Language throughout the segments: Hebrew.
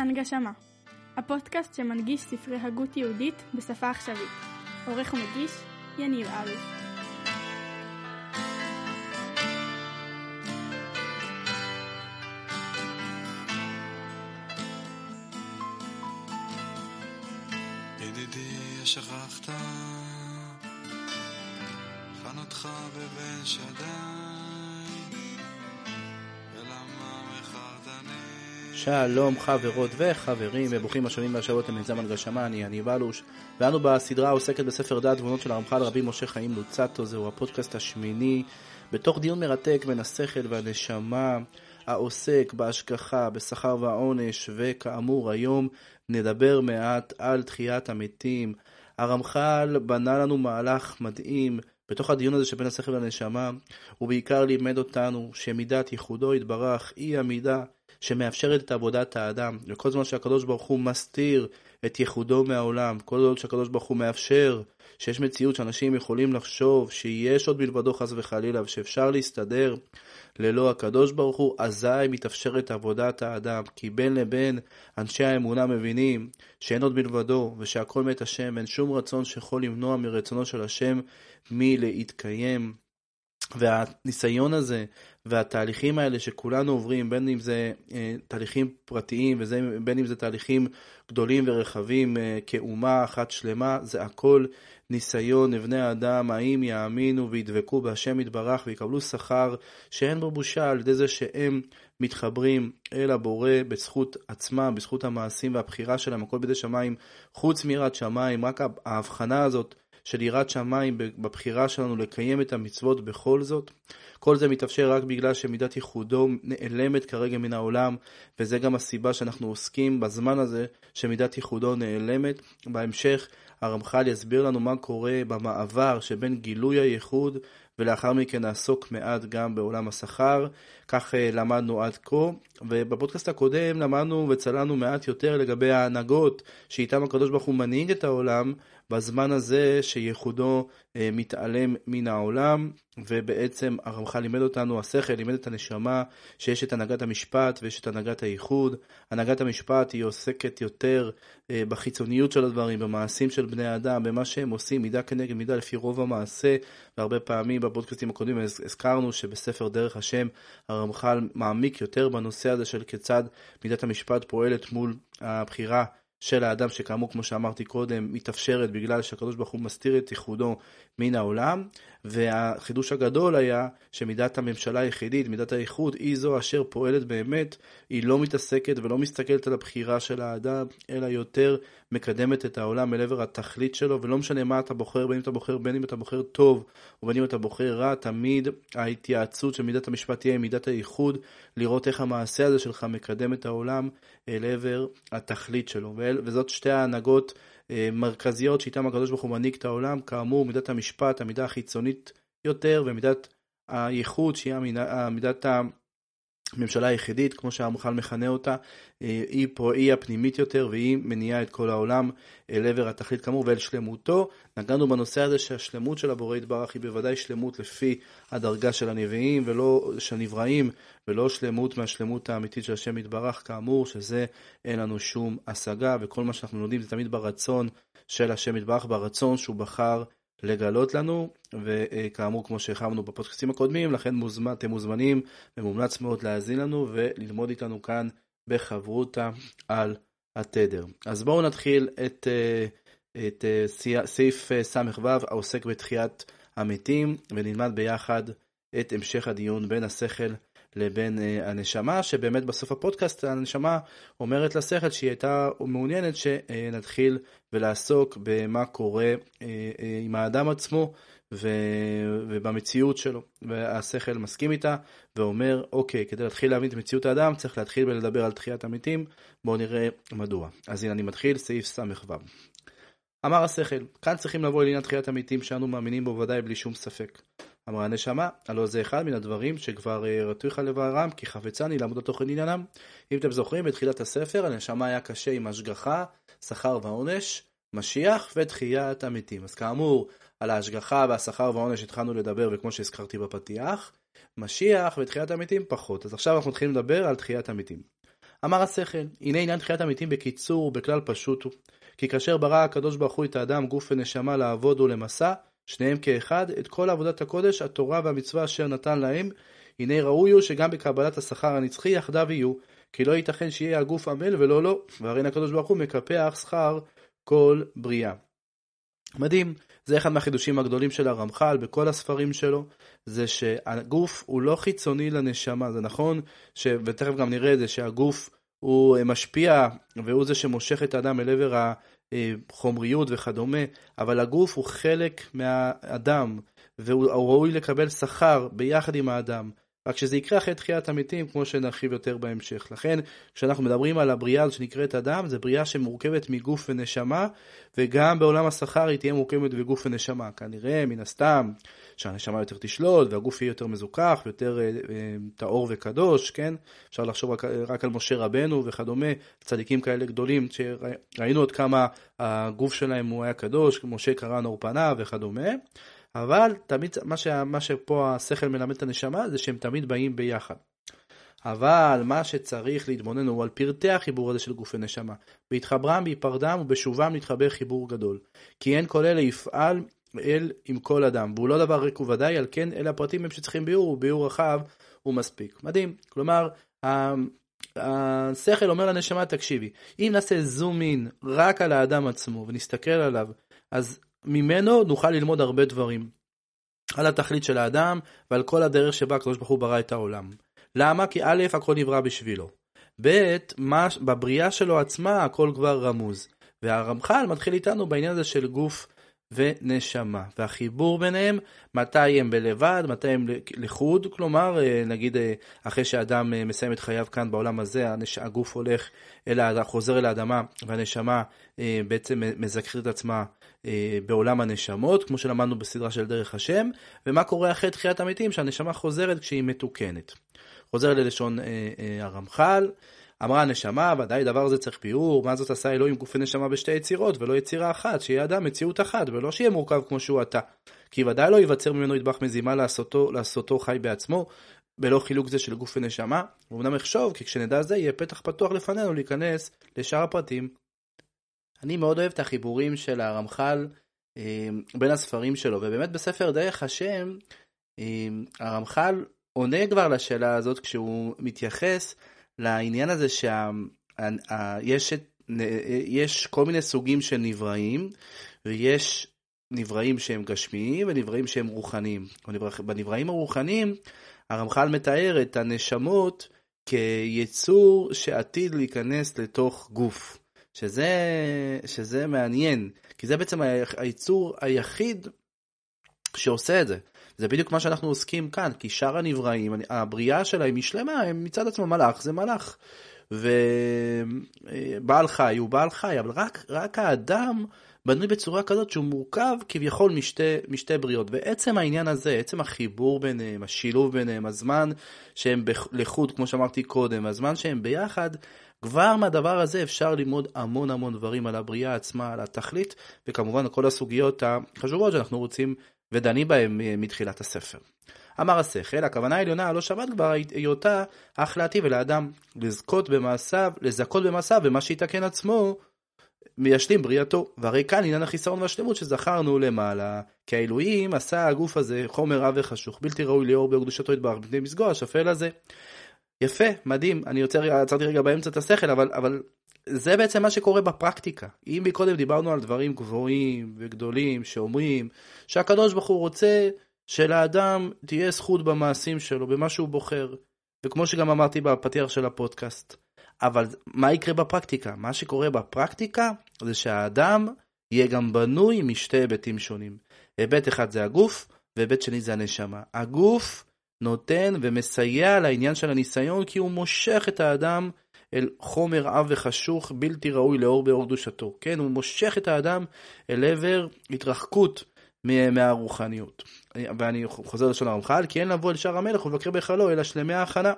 הנגשמה, הפודקאסט שמנגיש ספרי הגות יהודית בשפה עכשווית. עורך ומגיש, יניב אלוף. ידידי, שכחת, חנותך בבן שדי, שלום חברות וחברים. וברוכים השבים והשבות למיזם הנגשמה, אני יניב אלוש ואנו בסדרה העוסקת בספר דעת תבונות של הרמח"ל רבי משה חיים לוצטו, זהו הפודקאסט השמיני. בתוך דיון מרתק בין השכל והנשמה העוסק בהשגחה, בשכר ועונש וכאמור היום נדבר מעט על תחיית המתים. הרמח"ל בנה לנו מהלך מדהים בתוך הדיון הזה שבין השכל והנשמה, הוא בעיקר לימד אותנו שמידת ייחודו יתברך היא המידה שמאפשרת את עבודת האדם. וכל זמן שהקדוש ברוך הוא מסתיר את ייחודו מהעולם, כל זמן שהקדוש ברוך הוא מאפשר שיש מציאות שאנשים יכולים לחשוב שיש עוד מלבדו חס וחלילה ושאפשר להסתדר ללא הקדוש ברוך הוא, אזי מתאפשרת עבודת האדם. כי בין לבין אנשי האמונה מבינים שאין עוד מלבדו ושהכל מת השם, אין שום רצון שיכול למנוע מרצונו של השם מלהתקיים. והניסיון הזה והתהליכים האלה שכולנו עוברים, בין אם זה אה, תהליכים פרטיים ובין אם זה תהליכים גדולים ורחבים אה, כאומה אחת שלמה, זה הכל ניסיון לבני האדם, האם יאמינו וידבקו בהשם יתברך ויקבלו שכר שאין בו בושה על ידי זה שהם מתחברים אל הבורא בזכות עצמם, בזכות המעשים והבחירה שלהם, הכל בידי שמיים, חוץ מיראת שמיים, רק ההבחנה הזאת של יראת שמיים בבחירה שלנו לקיים את המצוות בכל זאת. כל זה מתאפשר רק בגלל שמידת ייחודו נעלמת כרגע מן העולם, וזה גם הסיבה שאנחנו עוסקים בזמן הזה שמידת ייחודו נעלמת. בהמשך הרמח"ל יסביר לנו מה קורה במעבר שבין גילוי הייחוד ולאחר מכן נעסוק מעט גם בעולם השכר. כך אה, למדנו עד כה, ובפודקאסט הקודם למדנו וצללנו מעט יותר לגבי ההנהגות שאיתם הקדוש ברוך הוא מנהיג את העולם בזמן הזה שייחודו אה, מתעלם מן העולם, ובעצם הרמח"ל לימד אותנו, השכל לימד את הנשמה שיש את הנהגת המשפט ויש את הנהגת הייחוד. הנהגת המשפט היא עוסקת יותר אה, בחיצוניות של הדברים, במעשים של בני אדם, במה שהם עושים מידה כנגד מידה לפי רוב המעשה, והרבה פעמים בפודקאסטים הקודמים הזכרנו שבספר דרך השם הרמח"ל מעמיק יותר בנושא הזה של כיצד מידת המשפט פועלת מול הבחירה של האדם שכאמור כמו שאמרתי קודם מתאפשרת בגלל שהקדוש ברוך הוא מסתיר את ייחודו מן העולם והחידוש הגדול היה שמידת הממשלה היחידית, מידת האיחוד, היא זו אשר פועלת באמת, היא לא מתעסקת ולא מסתכלת על הבחירה של האדם, אלא יותר מקדמת את העולם אל עבר התכלית שלו, ולא משנה מה אתה בוחר, בין אם אתה בוחר, בין אם אתה בוחר טוב ובין אם אתה בוחר רע, תמיד ההתייעצות של מידת המשפט תהיה עם מידת האיחוד, לראות איך המעשה הזה שלך מקדם את העולם אל עבר התכלית שלו. וזאת שתי ההנהגות אה, מרכזיות שאיתן הקדוש ברוך הוא מנהיג את העולם, כאמור מידת המשפט, המידה החיצונית יותר, ומידת הייחוד שהיא המידה, מידת הממשלה היחידית, כמו שהמוכל מכנה אותה, אה, היא, פה, היא הפנימית יותר והיא מניעה את כל העולם אל עבר התכלית כאמור ואל שלמותו. נגענו בנושא הזה שהשלמות של הבורא יתברך היא בוודאי שלמות לפי הדרגה של הנביאים ולא של הנבראים ולא שלמות מהשלמות האמיתית של השם יתברך כאמור שזה אין לנו שום השגה וכל מה שאנחנו לומדים זה תמיד ברצון של השם יתברך ברצון שהוא בחר לגלות לנו, וכאמור כמו שהרחבנו בפודקאסטים הקודמים, לכן מוזמן, אתם מוזמנים ומומלץ מאוד להאזין לנו וללמוד איתנו כאן בחברותה על התדר. אז בואו נתחיל את, אה, את אה, סעיף אה, ס"ו העוסק בתחיית המתים ונלמד ביחד את המשך הדיון בין השכל לבין הנשמה, שבאמת בסוף הפודקאסט הנשמה אומרת לשכל שהיא הייתה מעוניינת שנתחיל ולעסוק במה קורה עם האדם עצמו ו... ובמציאות שלו. והשכל מסכים איתה ואומר, אוקיי, כדי להתחיל להבין את מציאות האדם צריך להתחיל ולדבר על תחיית המתים, בואו נראה מדוע. אז הנה אני מתחיל, סעיף ס"ו. אמר השכל, כאן צריכים לבוא לעניין תחיית המתים שאנו מאמינים בו ודאי בלי שום ספק. אמרה הנשמה, הלא זה אחד מן הדברים שכבר אה, רתוך לבערם, כי חפצני לעמוד התוכן עניינם. אם אתם זוכרים, בתחילת הספר הנשמה היה קשה עם השגחה, שכר ועונש, משיח ותחיית המתים. אז כאמור, על ההשגחה והשכר והעונש התחלנו לדבר, וכמו שהזכרתי בפתיח, משיח ותחיית המתים פחות. אז עכשיו אנחנו מתחילים לדבר על תחיית המתים. אמר השכל, הנה עניין תחיית המתים בקיצור, בכלל פשוט הוא. כי כאשר ברא הקדוש ברוך הוא את האדם, גוף ונשמה לעבוד ולמסע, שניהם כאחד, את כל עבודת הקודש, התורה והמצווה אשר נתן להם, הנה ראוי הוא שגם בקבלת השכר הנצחי יחדיו יהיו, כי לא ייתכן שיהיה הגוף עמל ולא לא, והרי הקדוש ברוך הוא מקפח שכר כל בריאה. מדהים, זה אחד מהחידושים הגדולים של הרמח"ל בכל הספרים שלו, זה שהגוף הוא לא חיצוני לנשמה, זה נכון, ש... ותכף גם נראה את זה, שהגוף הוא משפיע והוא זה שמושך את האדם אל עבר החומריות וכדומה, אבל הגוף הוא חלק מהאדם, והוא ראוי לקבל שכר ביחד עם האדם. רק שזה יקרה אחרי תחיית המתים, כמו שנרחיב יותר בהמשך. לכן, כשאנחנו מדברים על הבריאה שנקראת אדם, זו בריאה שמורכבת מגוף ונשמה, וגם בעולם השכר היא תהיה מורכבת מגוף ונשמה. כנראה, מן הסתם, שהנשמה יותר תשלוט, והגוף יהיה יותר מזוכח, יותר אה, אה, טהור וקדוש, כן? אפשר לחשוב רק, רק על משה רבנו וכדומה, צדיקים כאלה גדולים, שראינו עוד כמה הגוף שלהם הוא היה קדוש, משה קרא נור פניו וכדומה. אבל תמיד מה, ש... מה שפה השכל מלמד את הנשמה זה שהם תמיד באים ביחד. אבל מה שצריך להתבונן הוא על פרטי החיבור הזה של גוף ונשמה. בהתחברם, בהיפרדם ובשובם להתחבר חיבור גדול. כי אין כל אלה יפעל אל עם כל אדם, והוא לא דבר ריק וודאי, על כן אלה הפרטים הם שצריכים ביאור, וביאור רחב הוא מספיק. מדהים. כלומר, השכל אומר לנשמה, תקשיבי, אם נעשה זום אין רק על האדם עצמו ונסתכל עליו, אז ממנו נוכל ללמוד הרבה דברים. על התכלית של האדם ועל כל הדרך שבה הקדוש ברוך הוא ברא את העולם. למה? כי א', הכל נברא בשבילו. ב', בבריאה שלו עצמה הכל כבר רמוז. והרמח"ל מתחיל איתנו בעניין הזה של גוף ונשמה. והחיבור ביניהם, מתי הם בלבד, מתי הם לחוד, כלומר, אה, נגיד אה, אחרי שאדם אה, מסיים את חייו כאן בעולם הזה, הגוף הולך, אל, חוזר אל האדמה, והנשמה בעצם מזכרת את עצמה בעולם הנשמות, כמו שלמדנו בסדרה של דרך השם, ומה קורה אחרי תחיית המתים, שהנשמה חוזרת כשהיא מתוקנת. חוזר ללשון הרמח"ל. אמרה הנשמה, ודאי דבר זה צריך ביאור, מה זאת עשה אלוהים גופי נשמה בשתי יצירות, ולא יצירה אחת, שיהיה אדם מציאות אחת, ולא שיהיה מורכב כמו שהוא עתה. כי ודאי לא ייווצר ממנו נדבך מזימה לעשותו, לעשותו חי בעצמו, בלא חילוק זה של גוף ונשמה. ואומנם אחשוב, כי כשנדע זה, יהיה פתח פתוח לפנינו להיכנס לשאר הפרטים. אני מאוד אוהב את החיבורים של הרמח"ל אה, בין הספרים שלו, ובאמת בספר דרך השם, אה, הרמח"ל עונה כבר לשאלה הזאת כשהוא מתייחס לעניין הזה שיש יש כל מיני סוגים של נבראים, ויש נבראים שהם גשמיים ונבראים שהם רוחניים. בנבראים הרוחניים, הרמח"ל מתאר את הנשמות כיצור שעתיד להיכנס לתוך גוף. שזה, שזה מעניין, כי זה בעצם היצור היחיד שעושה את זה. זה בדיוק מה שאנחנו עוסקים כאן, כי שאר הנבראים, הבריאה שלהם היא שלמה, הם מצד עצמם מלאך זה מלאך. ובעל חי הוא בעל חי, אבל רק, רק האדם בנוי בצורה כזאת שהוא מורכב כביכול משתי, משתי בריאות. ועצם העניין הזה, עצם החיבור ביניהם, השילוב ביניהם, הזמן שהם לחוד, כמו שאמרתי קודם, הזמן שהם ביחד, כבר מהדבר הזה אפשר ללמוד המון המון דברים על הבריאה עצמה, על התכלית, וכמובן כל הסוגיות החשובות שאנחנו רוצים ודנים בהם מתחילת הספר. אמר השכל, הכוונה העליונה לא שבת כבר היותה אך להטיב אל האדם, לזכות במעשיו, לזכות במעשיו במה שיתקן עצמו, מיישלים בריאתו. והרי כאן עניין החיסרון והשלמות שזכרנו למעלה, כי האלוהים עשה הגוף הזה חומר רע וחשוך, בלתי ראוי לאור בקדושתו יתברך מפני מזגו השפל הזה. יפה, מדהים, אני יוצר, עצרתי רגע באמצע את השכל, אבל, אבל זה בעצם מה שקורה בפרקטיקה. אם מקודם דיברנו על דברים גבוהים וגדולים שאומרים שהקדוש ברוך הוא רוצה שלאדם תהיה זכות במעשים שלו, במה שהוא בוחר, וכמו שגם אמרתי בפתיח של הפודקאסט. אבל מה יקרה בפרקטיקה? מה שקורה בפרקטיקה זה שהאדם יהיה גם בנוי משתי היבטים שונים. היבט אחד זה הגוף, והיבט שני זה הנשמה. הגוף נותן ומסייע לעניין של הניסיון כי הוא מושך את האדם אל חומר עב וחשוך בלתי ראוי לאור באור קדושתו. כן, הוא מושך את האדם אל עבר התרחקות מהרוחניות. ואני חוזר לשון הרמח"ל, כי אין לבוא אל שער המלך ולבקר בהיכלו, אלא שלמי ההכנה.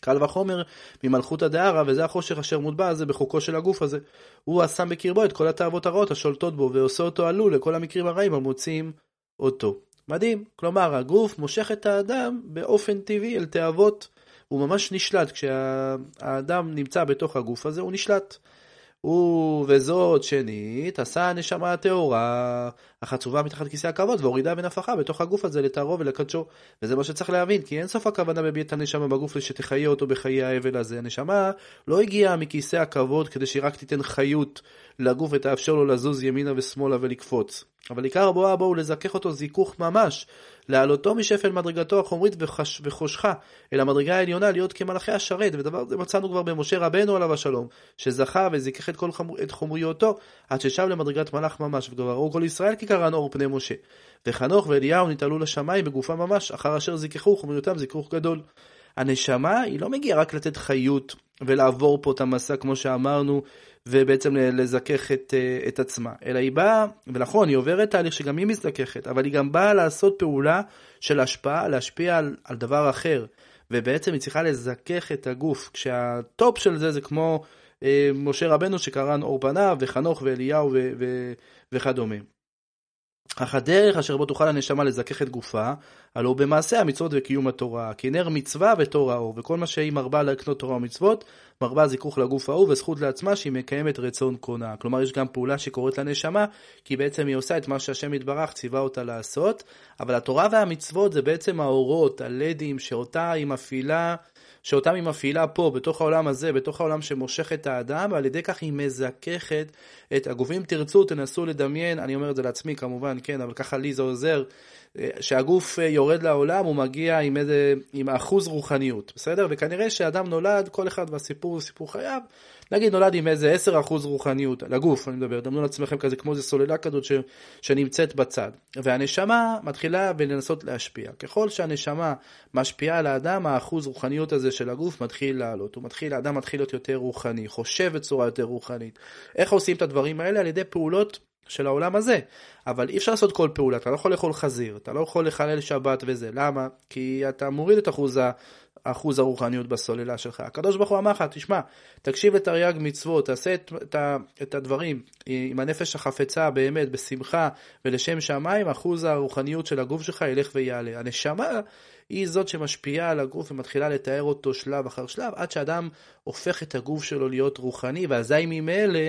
קל וחומר ממלכות הדהרה, וזה החושך אשר מוטבע הזה בחוקו של הגוף הזה. הוא השם בקרבו את כל התאוות הרעות השולטות בו, ועושה אותו עלול לכל המקרים הרעים המוצאים אותו. מדהים, כלומר הגוף מושך את האדם באופן טבעי אל תאוות הוא ממש נשלט, כשהאדם נמצא בתוך הגוף הזה, הוא נשלט. הוא וזאת שנית, עשה הנשמה הטהורה, החצובה מתחת כיסא הכבוד, והורידה ונפחה בתוך הגוף הזה לטהרו ולקדשו. וזה מה שצריך להבין, כי אין סוף הכוונה בביאת הנשמה בגוף שתחיה אותו בחיי האבל הזה. הנשמה לא הגיעה מכיסא הכבוד כדי שהיא רק תיתן חיות לגוף ותאפשר לו לזוז ימינה ושמאלה ולקפוץ. אבל עיקר הבואה בו הוא לזכך אותו זיכוך ממש, להעלותו משפל מדרגתו החומרית וחש, וחושכה אל המדרגה העליונה להיות כמלאכי השרת, ודבר זה מצאנו כבר במשה רבנו עליו השלום, שזכה וזיכך את חמור, את חומריותו, עד ששב למדרגת מלאך ממש, וכבר ראו כל ישראל כי קרן אור פני משה. וחנוך ואליהו נתעלו לשמיים בגופם ממש, אחר אשר זיככו חומריותם זיכוך גדול. הנשמה היא לא מגיעה רק לתת חיות ולעבור פה את המסע כמו שאמרנו ובעצם לזכך את, אה, את עצמה, אלא היא באה, ונכון, היא עוברת תהליך שגם היא מזדככת, אבל היא גם באה לעשות פעולה של השפעה, להשפיע על, על דבר אחר, ובעצם היא צריכה לזכך את הגוף, כשהטופ של זה זה כמו אה, משה רבנו שקרן אור פניו, וחנוך ואליהו ו, ו, וכדומה. אך הדרך אשר בו תוכל הנשמה לזכך את גופה, הלא במעשה המצוות וקיום התורה, כי נר מצווה ותור האור, וכל מה שהיא מרבה לקנות תורה ומצוות, מרבה זיכוך לגוף ההוא וזכות לעצמה שהיא מקיימת רצון קונה. כלומר, יש גם פעולה שקורית לנשמה, כי בעצם היא עושה את מה שהשם יתברך ציווה אותה לעשות, אבל התורה והמצוות זה בעצם האורות, הלדים, שאותה היא מפעילה שאותם היא מפעילה פה, בתוך העולם הזה, בתוך העולם שמושך את האדם, ועל ידי כך היא מזככת את הגוף. אם תרצו, תנסו לדמיין, אני אומר את זה לעצמי כמובן, כן, אבל ככה לי זה עוזר, שהגוף יורד לעולם, הוא מגיע עם איזה, עם אחוז רוחניות, בסדר? וכנראה שאדם נולד, כל אחד והסיפור הוא סיפור חייו, נגיד נולד עם איזה 10% רוחניות, לגוף אני מדבר, דמנו לעצמכם כזה כמו איזה סוללה כזאת ש, שנמצאת בצד. והנשמה מתחילה בלנסות להשפיע. ככל שהנשמה משפיעה על האדם, האחוז רוחניות הזה של הגוף מתחיל לעלות. הוא מתחיל, האדם מתחיל להיות יותר רוחני, חושב בצורה יותר רוחנית. איך עושים את הדברים האלה? על ידי פעולות של העולם הזה. אבל אי אפשר לעשות כל פעולה, אתה לא יכול לאכול חזיר, אתה לא יכול לחלל שבת וזה. למה? כי אתה מוריד את אחוז אחוז הרוחניות בסוללה שלך. הקדוש ברוך הוא אמר לך, תשמע, תקשיב לתרי"ג מצוות, תעשה את, את, את הדברים עם הנפש החפצה באמת, בשמחה ולשם שמיים, אחוז הרוחניות של הגוף שלך ילך ויעלה. הנשמה היא זאת שמשפיעה על הגוף ומתחילה לתאר אותו שלב אחר שלב, עד שאדם הופך את הגוף שלו להיות רוחני, ואזי ממילא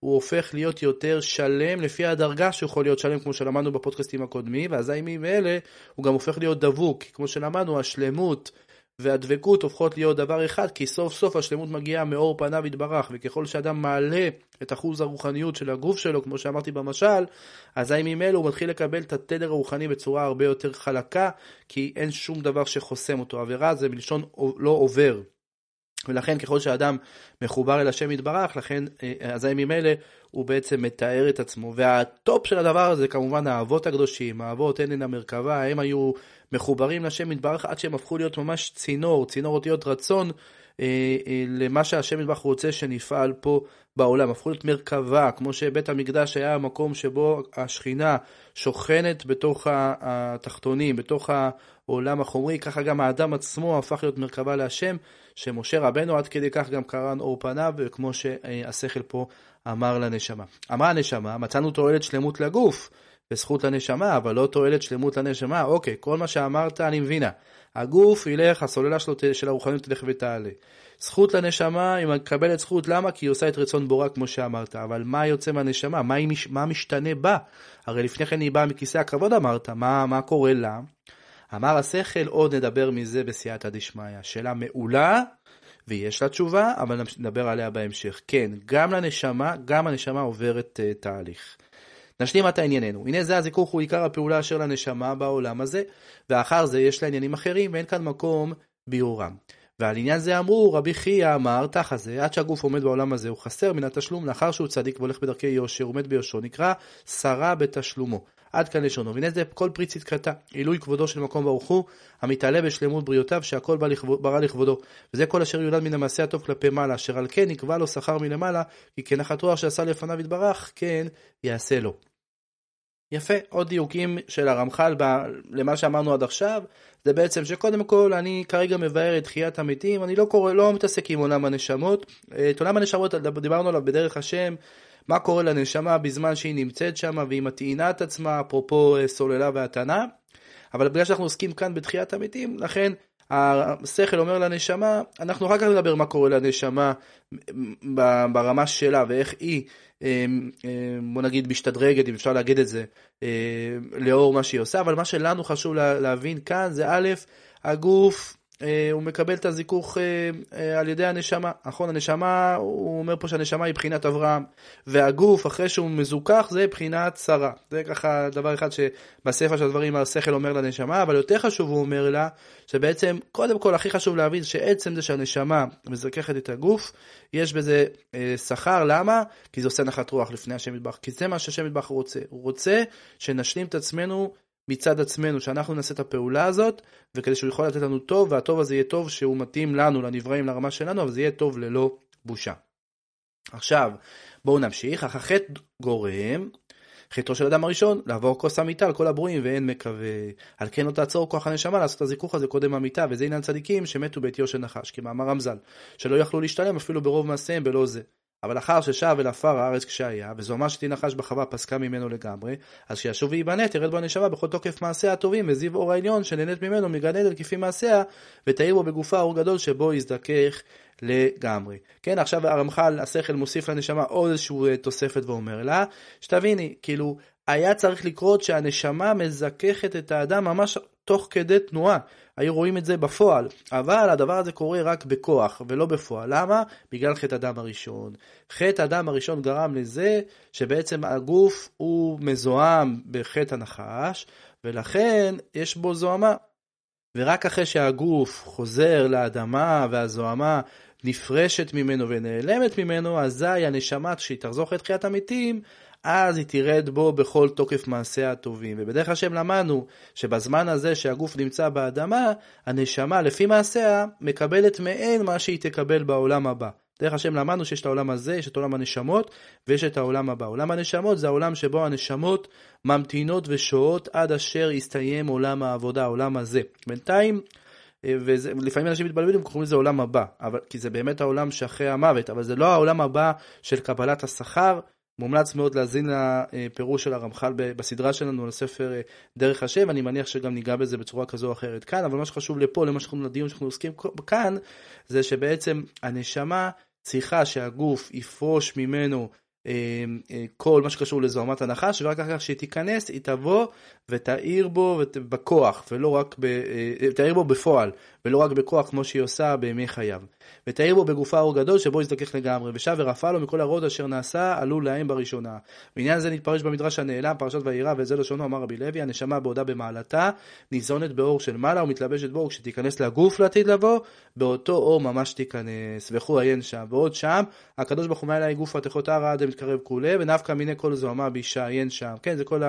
הוא הופך להיות יותר שלם לפי הדרגה שהוא יכול להיות שלם, כמו שלמדנו בפודקאסטים הקודמים, ואזי ממילא הוא גם הופך להיות דבוק, כמו שלמדנו, השלמות והדבקות הופכות להיות דבר אחד, כי סוף סוף השלמות מגיעה מאור פניו יתברך, וככל שאדם מעלה את אחוז הרוחניות של הגוף שלו, כמו שאמרתי במשל, אזי ממילא הוא מתחיל לקבל את התדר הרוחני בצורה הרבה יותר חלקה, כי אין שום דבר שחוסם אותו. עבירה זה מלשון לא עובר. ולכן ככל שאדם מחובר אל השם יתברך, לכן אה, אזי ממילא הוא בעצם מתאר את עצמו. והטופ של הדבר הזה כמובן האבות הקדושים, האבות הן המרכבה, הם היו מחוברים לשם יתברך עד שהם הפכו להיות ממש צינור, צינור אותיות רצון למה שהשם יתברך רוצה שנפעל פה בעולם, הפכו להיות מרכבה, כמו שבית המקדש היה המקום שבו השכינה שוכנת בתוך התחתונים, בתוך העולם החומרי, ככה גם האדם עצמו הפך להיות מרכבה להשם, שמשה רבנו עד כדי כך גם קרן אור פניו, וכמו שהשכל פה אמר לנשמה. אמרה הנשמה, מצאנו תועלת שלמות לגוף. וזכות לנשמה, אבל לא תועלת שלמות לנשמה. אוקיי, כל מה שאמרת אני מבינה. הגוף ילך, הסוללה שלו של הרוחניות תלך ותעלה. זכות לנשמה, היא מקבלת זכות, למה? כי היא עושה את רצון בורא כמו שאמרת. אבל מה יוצא מהנשמה? מה, מש... מה משתנה בה? הרי לפני כן היא באה מכיסא הכבוד אמרת, מה, מה קורה לה? אמר השכל, עוד נדבר מזה בסייעתא דשמיא. שאלה מעולה, ויש לה תשובה, אבל נדבר עליה בהמשך. כן, גם לנשמה, גם הנשמה עוברת uh, תהליך. נשלים עתה ענייננו. הנה זה הזיכוך הוא עיקר הפעולה אשר לנשמה בעולם הזה, ואחר זה יש לה עניינים אחרים ואין כאן מקום ביאורם. ועל עניין זה אמרו, רבי חייא אמר, תחת זה, עד שהגוף עומד בעולם הזה הוא חסר מן התשלום, לאחר שהוא צדיק והולך בדרכי יושר, עומד ביושרו, נקרא שרה בתשלומו. עד כאן לשונו. והנה זה כל פרי צדקתה, עילוי כבודו של מקום ברוך הוא, המתעלה בשלמות בריאותיו, שהכל בא לכבוד, ברא לכבודו. וזה כל אשר יולד מן המעשה הטוב כלפי מעלה, אשר על כן נקבע לו שכר מלמעלה, כי כנחת רוח שעשה לפניו יתברך, כן יעשה לו. יפה, עוד דיוקים של הרמח"ל ב... למה שאמרנו עד עכשיו, זה בעצם שקודם כל אני כרגע מבאר את תחיית המתים, אני לא קורא, לא מתעסק עם עולם הנשמות. את עולם הנשמות דיברנו עליו בדרך השם, מה קורה לנשמה בזמן שהיא נמצאת שם והיא מטעינה את עצמה, אפרופו אה, סוללה והתנה. אבל בגלל שאנחנו עוסקים כאן בתחיית המתים, לכן השכל אומר לנשמה, אנחנו אחר כך נדבר מה קורה לנשמה ברמה שלה ואיך היא, בוא נגיד, משתדרגת, אם אפשר להגיד את זה, לאור מה שהיא עושה, אבל מה שלנו חשוב להבין כאן זה א', הגוף הוא מקבל את הזיכוך אה, אה, על ידי הנשמה. נכון, הנשמה, הוא אומר פה שהנשמה היא בחינת אברהם, והגוף, אחרי שהוא מזוכח, זה בחינת שרה. זה ככה דבר אחד שבספר של הדברים השכל אומר לנשמה, אבל יותר חשוב הוא אומר לה, שבעצם, קודם כל, הכי חשוב להבין שעצם זה שהנשמה מזככת את הגוף, יש בזה שכר, למה? כי זה עושה נחת רוח לפני השם מטבח, כי זה מה שהשם מטבח רוצה. הוא רוצה שנשלים את עצמנו מצד עצמנו, שאנחנו נעשה את הפעולה הזאת, וכדי שהוא יכול לתת לנו טוב, והטוב הזה יהיה טוב שהוא מתאים לנו, לנבראים, לרמה שלנו, אבל זה יהיה טוב ללא בושה. עכשיו, בואו נמשיך. אך החטא גורם, חטאו של אדם הראשון, לעבור כוס המיטה על כל הברואים ואין מקווה. על כן לא תעצור כוח הנשמה לעשות את הזיכוך הזה קודם המיטה, וזה עניין צדיקים שמתו בעטיו של נחש, כמאמר רמז"ל, שלא יכלו להשתלם אפילו ברוב מעשיהם בלא זה. אבל אחר ששב אל עפר הארץ כשהיה, וזוהמה שתנחש בחווה פסקה ממנו לגמרי, אז כשישוב וייבנה תרד בו הנשמה בכל תוקף מעשיה הטובים, וזיו אור העליון שנהנית ממנו מגן עדן כפי מעשיה, ותאיר בו בגופה אור גדול שבו יזדכך לגמרי. כן, עכשיו הרמח"ל, השכל מוסיף לנשמה עוד איזושהי אה, תוספת ואומר לה, שתביני, כאילו, היה צריך לקרות שהנשמה מזככת את האדם ממש תוך כדי תנועה. היו רואים את זה בפועל, אבל הדבר הזה קורה רק בכוח ולא בפועל. למה? בגלל חטא הדם הראשון. חטא הדם הראשון גרם לזה שבעצם הגוף הוא מזוהם בחטא הנחש, ולכן יש בו זוהמה. ורק אחרי שהגוף חוזר לאדמה והזוהמה נפרשת ממנו ונעלמת ממנו, אזי הנשמה, כשהיא תחזור אחרי תחיית המתים, אז היא תרד בו בכל תוקף מעשיה הטובים. ובדרך השם למדנו שבזמן הזה שהגוף נמצא באדמה, הנשמה לפי מעשיה מקבלת מעין מה שהיא תקבל בעולם הבא. דרך השם למדנו שיש את העולם הזה, יש את עולם הנשמות ויש את העולם הבא. עולם הנשמות זה העולם שבו הנשמות ממתינות ושוהות עד אשר יסתיים עולם העבודה, העולם הזה. בינתיים, אה, ולפעמים אנשים מתבלבלים, קוראים לזה עולם הבא, אבל, כי זה באמת העולם שאחרי המוות, אבל זה לא העולם הבא של קבלת השכר, מומלץ מאוד להאזין לפירוש של הרמח"ל בסדרה שלנו על הספר אה, דרך השם, אני מניח שגם ניגע בזה בצורה כזו או אחרת כאן, אבל מה שחשוב לפה, למה שאנחנו לדיון שאנחנו עוסקים כאן, זה שבעצם הנשמה צריכה שהגוף יפרוש ממנו אה, אה, כל מה שקשור לזוהמת הנחש, ורק אחר כך שהיא תיכנס, היא תבוא ותאיר בו בכוח, ולא רק, ב, תאיר בו בפועל, ולא רק בכוח כמו שהיא עושה בימי חייו. ותאיר בו בגופה אור גדול שבו יזדכך לגמרי, ושב ורפא לו מכל הרוד אשר נעשה עלול להם בראשונה. בעניין זה נתפרש במדרש הנעלם, פרשת וירא, וזה לשונו אמר רבי לוי, הנשמה בעודה במעלתה, ניזונת באור של מעלה ומתלבשת בו, וכשתיכנס לגוף לעתיד לבוא, באותו אור ממש תיכנס, וכו עיין שם. ועוד שם, הקדוש ברוך הוא מעלה גוף ותכות הרע עד המתקרב כולי, ונפקא מיני כל זוהמה בישה עיין שם. כן, זה כל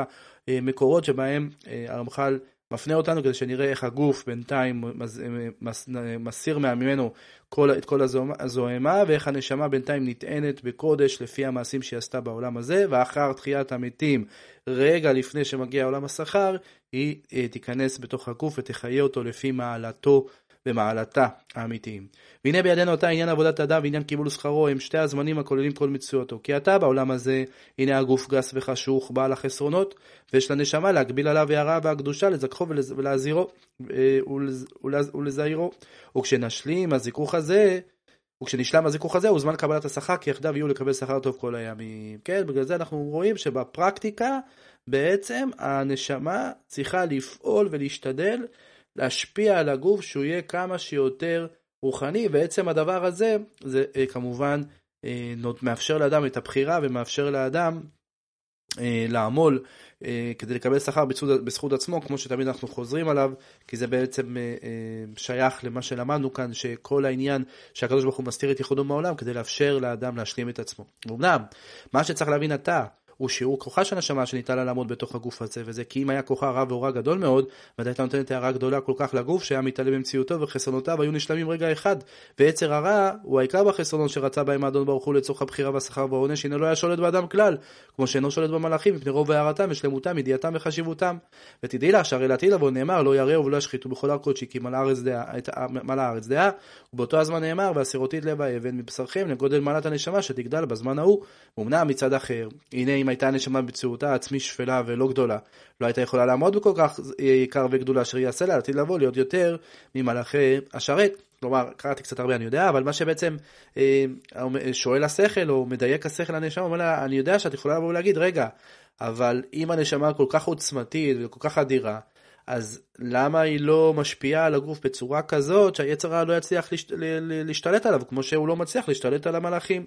המקורות שבהם אה, הרמח"ל מפנה אותנו כדי שנראה איך הגוף בינתיים מס, מס, מסיר ממנו כל, את כל הזוהמה ואיך הנשמה בינתיים נטענת בקודש לפי המעשים שהיא עשתה בעולם הזה ואחר תחיית המתים רגע לפני שמגיע עולם השכר היא אה, תיכנס בתוך הגוף ותחיה אותו לפי מעלתו במעלתה האמיתיים. והנה בידינו אותה עניין עבודת אדם ועניין קיבול שכרו הם שתי הזמנים הכוללים כל מצויותו. כי אתה בעולם הזה, הנה הגוף גס וחשוך, בעל החסרונות, ויש לנשמה להגביל עליו הערה והקדושה, לזכחו ולהזהירו אה, ולזהירו. וכשנשלים הזיכוך הזה, וכשנשלם הזיכוך הזה הוא זמן קבלת השכר כי יחדיו יהיו לקבל שכר טוב כל הימים. כן, בגלל זה אנחנו רואים שבפרקטיקה בעצם הנשמה צריכה לפעול ולהשתדל להשפיע על הגוף שהוא יהיה כמה שיותר רוחני, ועצם הדבר הזה, זה אה, כמובן אה, מאפשר לאדם את הבחירה ומאפשר לאדם אה, לעמול כדי לקבל שכר בזכות, בזכות עצמו, כמו שתמיד אנחנו חוזרים עליו, כי זה בעצם שייך למה שלמדנו כאן, שכל העניין שהקדוש ברוך הוא מסתיר את ייחודו מהעולם כדי לאפשר לאדם להשלים את עצמו. ואומנם, מה שצריך להבין אתה, הוא שיעור כוחה של הנשמה שניתן לה לעמוד בתוך הגוף הזה, וזה כי אם היה כוחה רב ואורה גדול מאוד, ודאי הייתה נותנת הערה גדולה כל כך לגוף, שהיה מתעלה במציאותו וחסרונותיו היו נשלמים רגע אחד. ויצר הרע הוא העיקר בחסרונות שרצה בהם האדון ברוך הוא לצורך הבחירה והשכר והעונש, הנה לא היה שולט באדם כלל, כמו שאינו שולט במלאכים, מפני רוב הערתם ושלמותם, ידיעתם וחשיבותם. ותדעי לך שהרי לעתיד לבוא נאמר לא יראו ולא ישחיתו בכל הר קודשי כי מלא הארץ דעה, ובאותו הזמן נאמר והסירותי לב האבן מבשרכם לגודל מעלת הנשמה שתגדל בזמן ההוא. אמנם מצד אחר, הנה אם שאם הייתה נשמה בציורתה עצמי שפלה ולא גדולה, לא הייתה יכולה לעמוד בכל כך יקר וגדולה אשר יעשה לה, לעתיד לבוא להיות יותר ממלאכי השרת. כלומר, קראתי קצת הרבה, אני יודע, אבל מה שבעצם אה, שואל השכל, או מדייק השכל לנשמה, אומר לה, אני יודע שאת יכולה לבוא ולהגיד, רגע, אבל אם הנשמה כל כך עוצמתית וכל כך אדירה, אז למה היא לא משפיעה על הגוף בצורה כזאת שהיצר הרע לא יצליח להשת... להשתלט עליו, כמו שהוא לא מצליח להשתלט על המלאכים?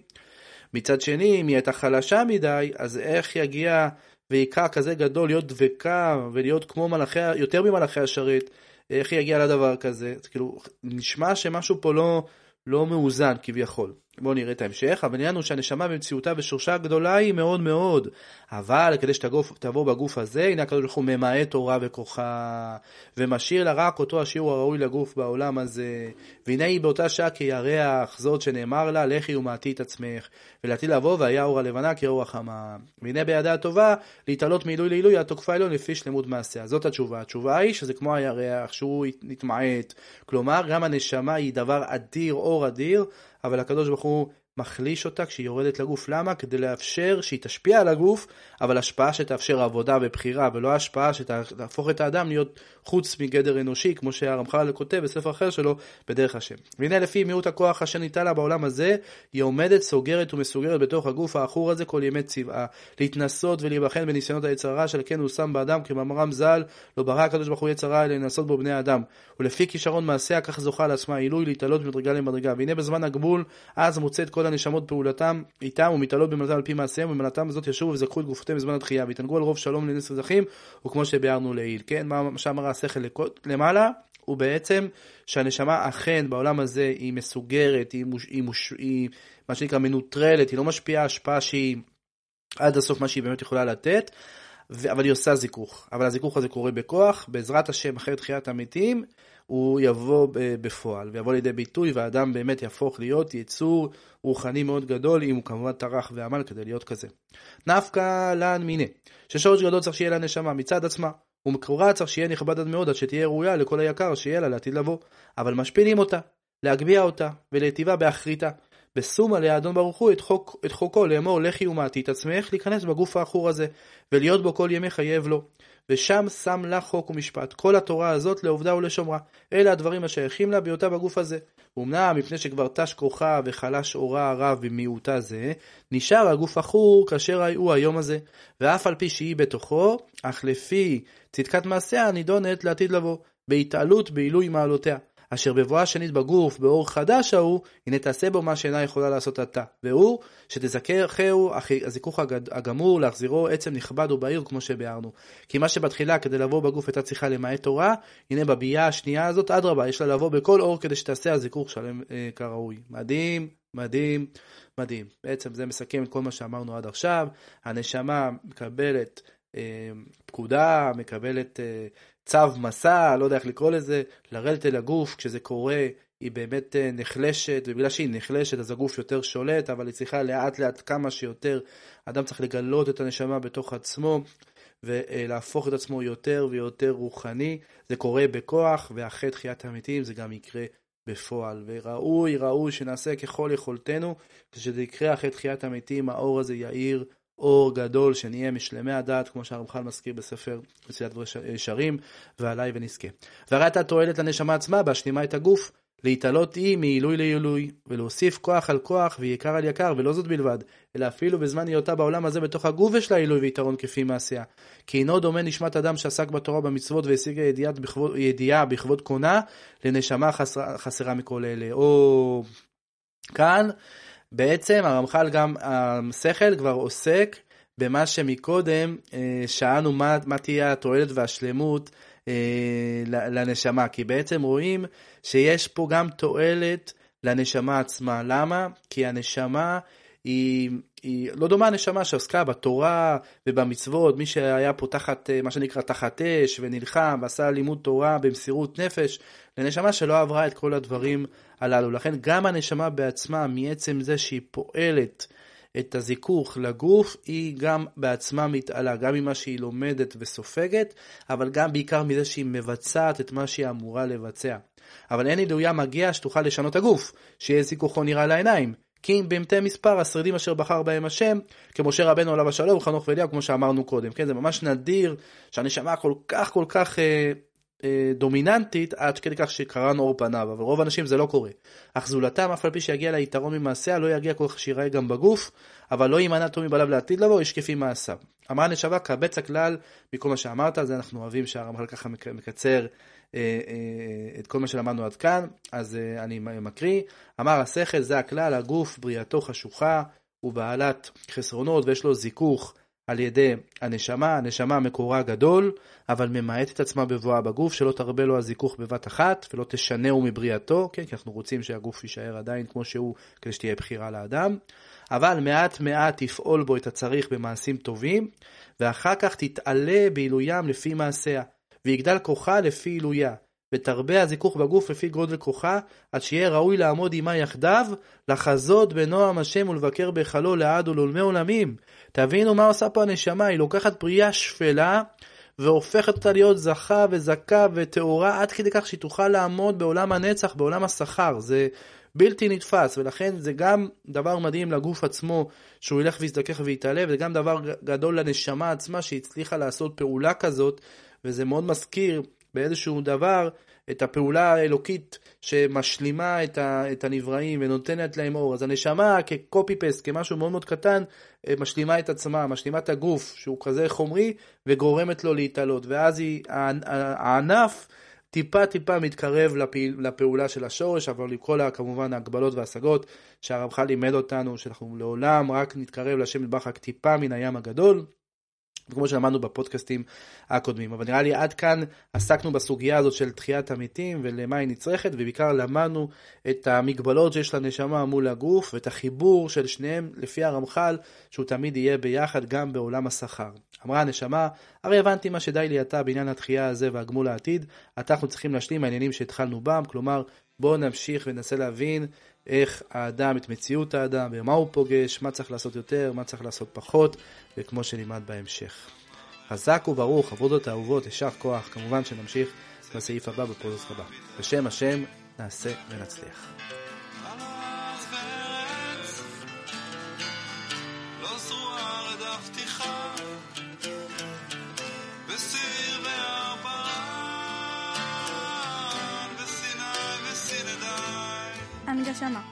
מצד שני, אם היא הייתה חלשה מדי, אז איך יגיע ועיקר כזה גדול להיות דבקה ולהיות כמו מלאכי, יותר ממלאכי השרת, איך היא יגיעה לדבר כזה? זה כאילו, נשמע שמשהו פה לא, לא מאוזן כביכול. בואו נראה את ההמשך, העניין הוא שהנשמה במציאותה ושורשה הגדולה היא מאוד מאוד. אבל כדי שתבוא בגוף הזה, הנה הקדוש ברוך הוא ממעט תורה וכוחה, ומשאיר לה רק אותו השיעור הראוי לגוף בעולם הזה. והנה היא באותה שעה כירח, זאת שנאמר לה, לכי ומעטי את עצמך, ולעתיד לבוא, והיה אור הלבנה כאור החמה. והנה בידה הטובה, להתעלות מעילוי לעילוי עד תוקפה עליון לפי שלמות מעשיה. זאת התשובה. התשובה היא שזה כמו הירח, שהוא נתמעט. כלומר, גם הנשמה היא דבר אדיר, אור אדיר, אבל הקדוש ברוך הוא מחליש אותה כשהיא יורדת לגוף. למה? כדי לאפשר שהיא תשפיע על הגוף, אבל השפעה שתאפשר עבודה ובחירה, ולא השפעה שתהפוך את האדם להיות חוץ מגדר אנושי, כמו שהרמח"ל כותב בספר אחר שלו, בדרך השם. והנה לפי מיעוט הכוח אשר ניתן לה בעולם הזה, היא עומדת סוגרת ומסוגרת בתוך הגוף העכור הזה כל ימי צבעה. להתנסות ולהיבחן בניסיונות היצרה של כן הוא שם באדם, כמאמרם ז"ל, לא ברא הקדוש ברוך הוא יצרה אלא לנסות בו בני אדם. ולפי כישרון מעשיה כך זוכה לעצמה עילוי להתעלות ממדרגה למדרגה. והנה בזמן הגבול, אז מוצאת כל הנשמות פעולתם איתם ומתעלות במלאתם על פי מעשיהם ובמלאתם הזאת ישובו וזכו את גופותיהם בזמן התחייה ויתענגו על רוב שלום לנס וזכים וכמו שביארנו לעיל. כן, מה שאמר השכל למעלה הוא בעצם שהנשמה אכן בעולם הזה היא מסוגרת, היא, מוש, היא, מוש, היא מה שנקרא מנוטרלת, היא לא משפיעה השפעה שהיא עד הסוף מה שהיא באמת יכולה לתת, אבל היא עושה זיכוך. אבל הזיכוך הזה קורה בכוח, בעזרת השם אחרי תחיית המתים, הוא יבוא בפועל, ויבוא לידי ביטוי, והאדם באמת יהפוך להיות יצור רוחני מאוד גדול, אם הוא כמובן טרח ועמל כדי להיות כזה. נפקא לן מיניה, ששורש גדול צריך שיהיה לנשמה מצד עצמה, ומקורה צריך שיהיה נכבד עד מאוד, עד שתהיה ראויה לכל היקר שיהיה לה לעתיד לבוא. אבל משפילים אותה, להגביה אותה, ולהיטיבה באחריתה. בשום עליה אדון ברוך הוא את, חוק, את חוקו לאמור לכי ומעטי את עצמך להיכנס בגוף העכור הזה ולהיות בו כל ימי חייב לו ושם שם לה חוק ומשפט. כל התורה הזאת לעובדה ולשומרה. אלה הדברים השייכים לה בהיותה בגוף הזה. אמנם מפני שכבר תש כוחה וחלש אורה הרב במיעוטה זה נשאר הגוף עכור כאשר הוא היום הזה. ואף על פי שהיא בתוכו אך לפי צדקת מעשיה נידונת לעתיד לבוא בהתעלות בעילוי מעלותיה אשר בבואה שנית בגוף, באור חדש ההוא, הנה תעשה בו מה שאינה יכולה לעשות עתה. והוא, שתזכהו הזיכוך הגמור, להחזירו עצם נכבד ובהיר, כמו שביארנו. כי מה שבתחילה, כדי לבוא בגוף, הייתה צריכה למעט תורה, הנה בביאה השנייה הזאת, אדרבה, יש לה לבוא בכל אור כדי שתעשה הזיכוך שלם אה, כראוי. מדהים, מדהים, מדהים. בעצם זה מסכם את כל מה שאמרנו עד עכשיו. הנשמה מקבלת אה, פקודה, מקבלת אה, צו מסע, לא יודע איך לקרוא לזה, לרדת אל הגוף, כשזה קורה, היא באמת אה, נחלשת, ובגלל שהיא נחלשת אז הגוף יותר שולט, אבל היא צריכה לאט לאט כמה שיותר, אדם צריך לגלות את הנשמה בתוך עצמו, ולהפוך את עצמו יותר ויותר רוחני, זה קורה בכוח, ואחרי תחיית המתים זה גם יקרה בפועל, וראוי, ראוי שנעשה ככל יכולתנו, כשזה יקרה אחרי תחיית המתים, האור הזה יאיר אור גדול, שנהיה משלמי הדעת, כמו שהרמח"ל מזכיר בספר מסילת ישרים, ועליי ונזכה. והרי אתה תועלת לנשמה עצמה, בהשלימה את הגוף, להתעלות היא מעילוי לעילוי, ולהוסיף כוח על כוח ויקר על יקר, ולא זאת בלבד, אלא אפילו בזמן היותה בעולם הזה בתוך הגוף יש לה עילוי ויתרון כפי מעשיה. כי אינו דומה נשמת אדם שעסק בתורה ובמצוות בכבוד, ידיעה בכבוד קונה, לנשמה חסרה, חסרה מכל אלה. או כאן בעצם הרמח"ל גם, השכל כבר עוסק במה שמקודם אה, שאלנו מה, מה תהיה התועלת והשלמות אה, לנשמה, כי בעצם רואים שיש פה גם תועלת לנשמה עצמה. למה? כי הנשמה היא, היא לא דומה הנשמה שעסקה בתורה ובמצוות, מי שהיה פה תחת, אה, מה שנקרא, תחת אש ונלחם ועשה לימוד תורה במסירות נפש, לנשמה שלא עברה את כל הדברים הללו. לכן גם הנשמה בעצמה, מעצם זה שהיא פועלת את הזיכוך לגוף, היא גם בעצמה מתעלה, גם ממה שהיא לומדת וסופגת, אבל גם בעיקר מזה שהיא מבצעת את מה שהיא אמורה לבצע. אבל אין עילויה מגיע שתוכל לשנות הגוף, שיהיה זיכוכו נראה לעיניים. כי אם בהמתי מספר השרידים אשר בחר בהם השם, כמשה רבנו עליו השלום, חנוך ואליהו, כמו שאמרנו קודם, כן, זה ממש נדיר שהנשמה כל כך כל כך אה, דומיננטית, עד כדי כך שקרן אור פניו, אבל רוב האנשים זה לא קורה. אך זולתם, אף על פי שיגיע ליתרון ממעשיה, לא יגיע כל כך שיראה גם בגוף, אבל לא יימנע טוב מבעליו לעתיד לבוא, יש כפי מעשיו. אמרה הנשמה, קבץ הכלל מכל מה שאמרת, זה אנחנו אוהבים שהרמח"ל ככה מקצר אה, אה, את כל מה שלמדנו עד כאן, אז אה, אני מקריא. אמר השכל זה הכלל, הגוף בריאתו חשוכה ובעלת חסרונות ויש לו זיכוך על ידי הנשמה, הנשמה מקורה גדול, אבל ממעט את עצמה בבואה בגוף, שלא תרבה לו הזיכוך בבת אחת ולא תשנהו מבריאתו, כן, כי אנחנו רוצים שהגוף יישאר עדיין כמו שהוא, כדי שתהיה בחירה לאדם. אבל מעט מעט תפעול בו את הצריך במעשים טובים, ואחר כך תתעלה בעילוים לפי מעשיה. ויגדל כוחה לפי עילויה, ותרבה הזיכוך בגוף לפי גודל כוחה, עד שיהיה ראוי לעמוד עמה יחדיו, לחזות בנועם השם ולבקר בהיכלו לעד ולעולמי עולמים. תבינו מה עושה פה הנשמה, היא לוקחת פרייה שפלה, והופכת אותה להיות זכה וזכה וטהורה עד כדי כך שהיא תוכל לעמוד בעולם הנצח, בעולם השכר. זה בלתי נתפס, ולכן זה גם דבר מדהים לגוף עצמו, שהוא ילך ויזדכך ויתעלה, וזה גם דבר גדול לנשמה עצמה שהצליחה לעשות פעולה כזאת, וזה מאוד מזכיר באיזשהו דבר את הפעולה האלוקית שמשלימה את, ה, את הנבראים ונותנת להם אור. אז הנשמה כקופי פסט, כמשהו מאוד מאוד קטן, אה, משלימה את עצמה, משלימה את הגוף שהוא כזה חומרי וגורמת לו להתעלות. ואז היא, הענף טיפה טיפה מתקרב לפעיל, לפעולה של השורש, אבל עם כל כמובן ההגבלות וההשגות שהרמח"ל לימד אותנו, שאנחנו לעולם רק נתקרב לשם מטבח רק טיפה מן הים הגדול. כמו שלמדנו בפודקאסטים הקודמים. אבל נראה לי עד כאן עסקנו בסוגיה הזאת של תחיית המתים ולמה היא נצרכת, ובעיקר למדנו את המגבלות שיש לנשמה מול הגוף ואת החיבור של שניהם לפי הרמח"ל, שהוא תמיד יהיה ביחד גם בעולם השכר. אמרה הנשמה, הרי הבנתי מה שדי לי אתה בעניין התחייה הזה והגמול העתיד, עתה אנחנו צריכים להשלים העניינים שהתחלנו בם, כלומר בואו נמשיך וננסה להבין איך האדם, את מציאות האדם, במה הוא פוגש, מה צריך לעשות יותר, מה צריך לעשות פחות, וכמו שנלמד בהמשך. חזק וברוך, עבודות האהובות, יישר כוח, כמובן שנמשיך בסעיף הבא בפודקאסט הבא. בשם השם נעשה ונצליח. הנגשמה,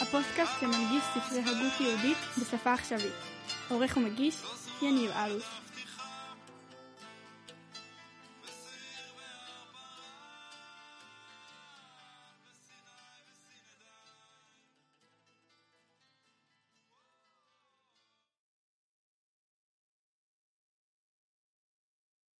הפודקאסט שמנגיש ספרי הגות יהודית בשפה עכשווית. עורך ומגיש, יניב אלוש.